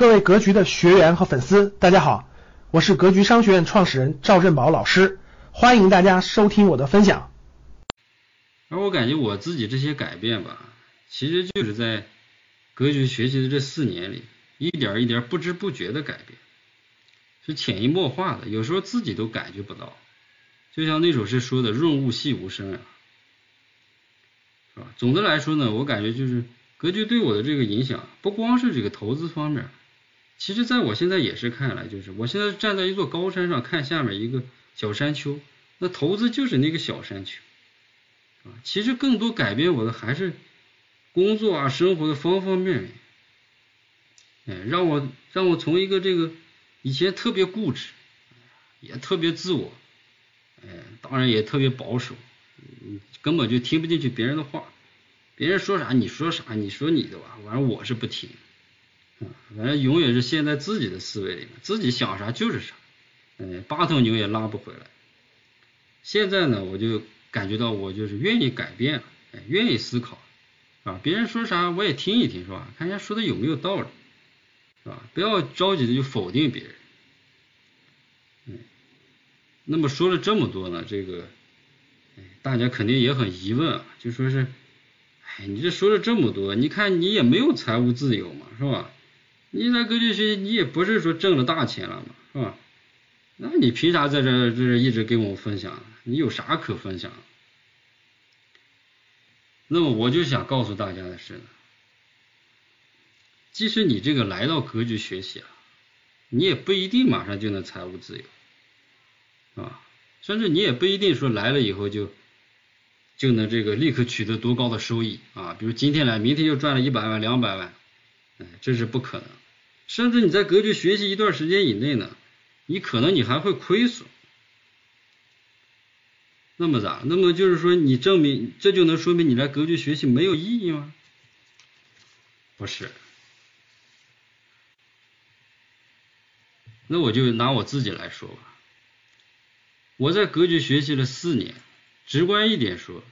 各位格局的学员和粉丝，大家好，我是格局商学院创始人赵振宝老师，欢迎大家收听我的分享。而我感觉我自己这些改变吧，其实就是在格局学习的这四年里，一点一点不知不觉的改变，是潜移默化的，有时候自己都感觉不到。就像那首诗说的“润物细无声”啊，是吧？总的来说呢，我感觉就是格局对我的这个影响，不光是这个投资方面。其实，在我现在也是看来，就是我现在站在一座高山上看下面一个小山丘，那投资就是那个小山丘，啊，其实更多改变我的还是工作啊、生活的方方面面，哎，让我让我从一个这个以前特别固执，也特别自我，哎，当然也特别保守，根本就听不进去别人的话，别人说啥你说啥，你说你的吧，反正我是不听。反正永远是陷在自己的思维里面，自己想啥就是啥，嗯，八头牛也拉不回来。现在呢，我就感觉到我就是愿意改变，哎，愿意思考，啊，别人说啥我也听一听，是吧？看人家说的有没有道理，是吧？不要着急的就否定别人。嗯，那么说了这么多呢，这个，哎，大家肯定也很疑问啊，就说是，哎，你这说了这么多，你看你也没有财务自由嘛，是吧？你在格局学习，你也不是说挣了大钱了嘛，是吧？那你凭啥在这这一直给我们分享？你有啥可分享？那么我就想告诉大家的是呢，即使你这个来到格局学习啊，你也不一定马上就能财务自由，啊，甚至你也不一定说来了以后就就能这个立刻取得多高的收益啊，比如今天来，明天就赚了一百万、两百万，哎，这是不可能。甚至你在格局学习一段时间以内呢，你可能你还会亏损。那么咋？那么就是说，你证明这就能说明你来格局学习没有意义吗？不是。那我就拿我自己来说吧，我在格局学习了四年，直观一点说，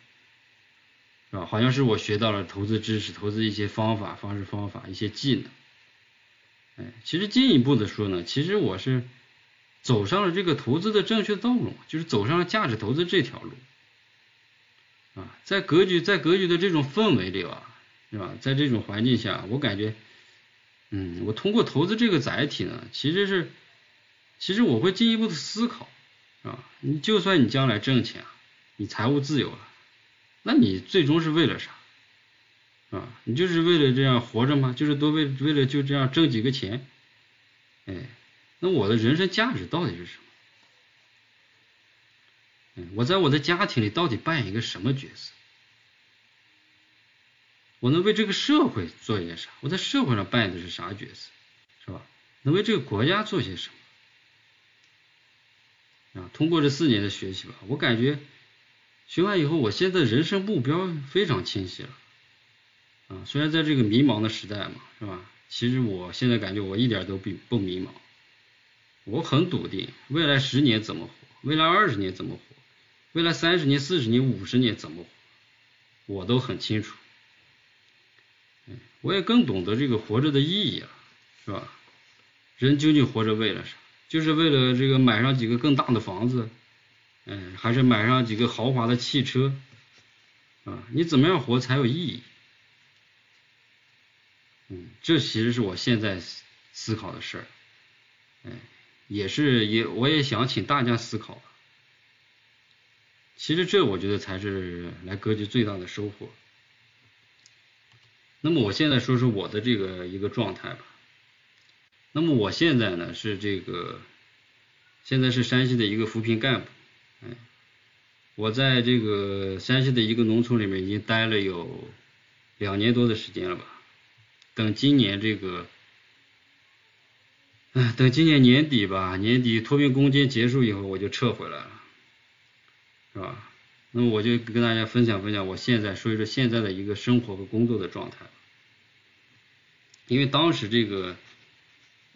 是吧？好像是我学到了投资知识、投资一些方法、方式、方法、一些技能。哎，其实进一步的说呢，其实我是走上了这个投资的正确道路，就是走上了价值投资这条路啊。在格局在格局的这种氛围里吧，是吧？在这种环境下，我感觉，嗯，我通过投资这个载体呢，其实是，其实我会进一步的思考啊。你就算你将来挣钱，你财务自由了，那你最终是为了啥？啊，你就是为了这样活着吗？就是多为为了就这样挣几个钱？哎，那我的人生价值到底是什么？嗯，我在我的家庭里到底扮演一个什么角色？我能为这个社会做些啥？我在社会上扮演的是啥角色？是吧？能为这个国家做些什么？啊，通过这四年的学习吧，我感觉学完以后，我现在人生目标非常清晰了。啊，虽然在这个迷茫的时代嘛，是吧？其实我现在感觉我一点都不不迷茫，我很笃定，未来十年怎么活，未来二十年怎么活，未来三十年、四十年、五十年怎么活，我都很清楚。我也更懂得这个活着的意义了，是吧？人究竟活着为了啥？就是为了这个买上几个更大的房子，嗯，还是买上几个豪华的汽车？啊，你怎么样活才有意义？这其实是我现在思考的事儿，哎，也是也我也想请大家思考。其实这我觉得才是来格局最大的收获。那么我现在说说我的这个一个状态吧。那么我现在呢是这个，现在是山西的一个扶贫干部，哎，我在这个山西的一个农村里面已经待了有两年多的时间了吧。等今年这个，哎，等今年年底吧，年底脱贫攻坚结束以后，我就撤回来了，是吧？那么我就跟大家分享分享我现在说一说现在的一个生活和工作的状态。因为当时这个，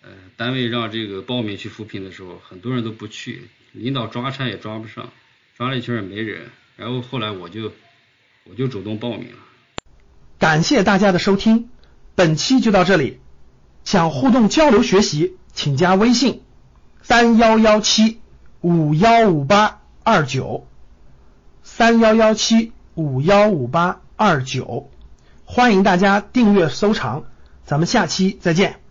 呃，单位让这个报名去扶贫的时候，很多人都不去，领导抓差也抓不上，抓了一圈也没人，然后后来我就我就主动报名了。感谢大家的收听。本期就到这里。想互动交流学习，请加微信三幺幺七五幺五八二九三幺幺七五幺五八二九，欢迎大家订阅收藏，咱们下期再见。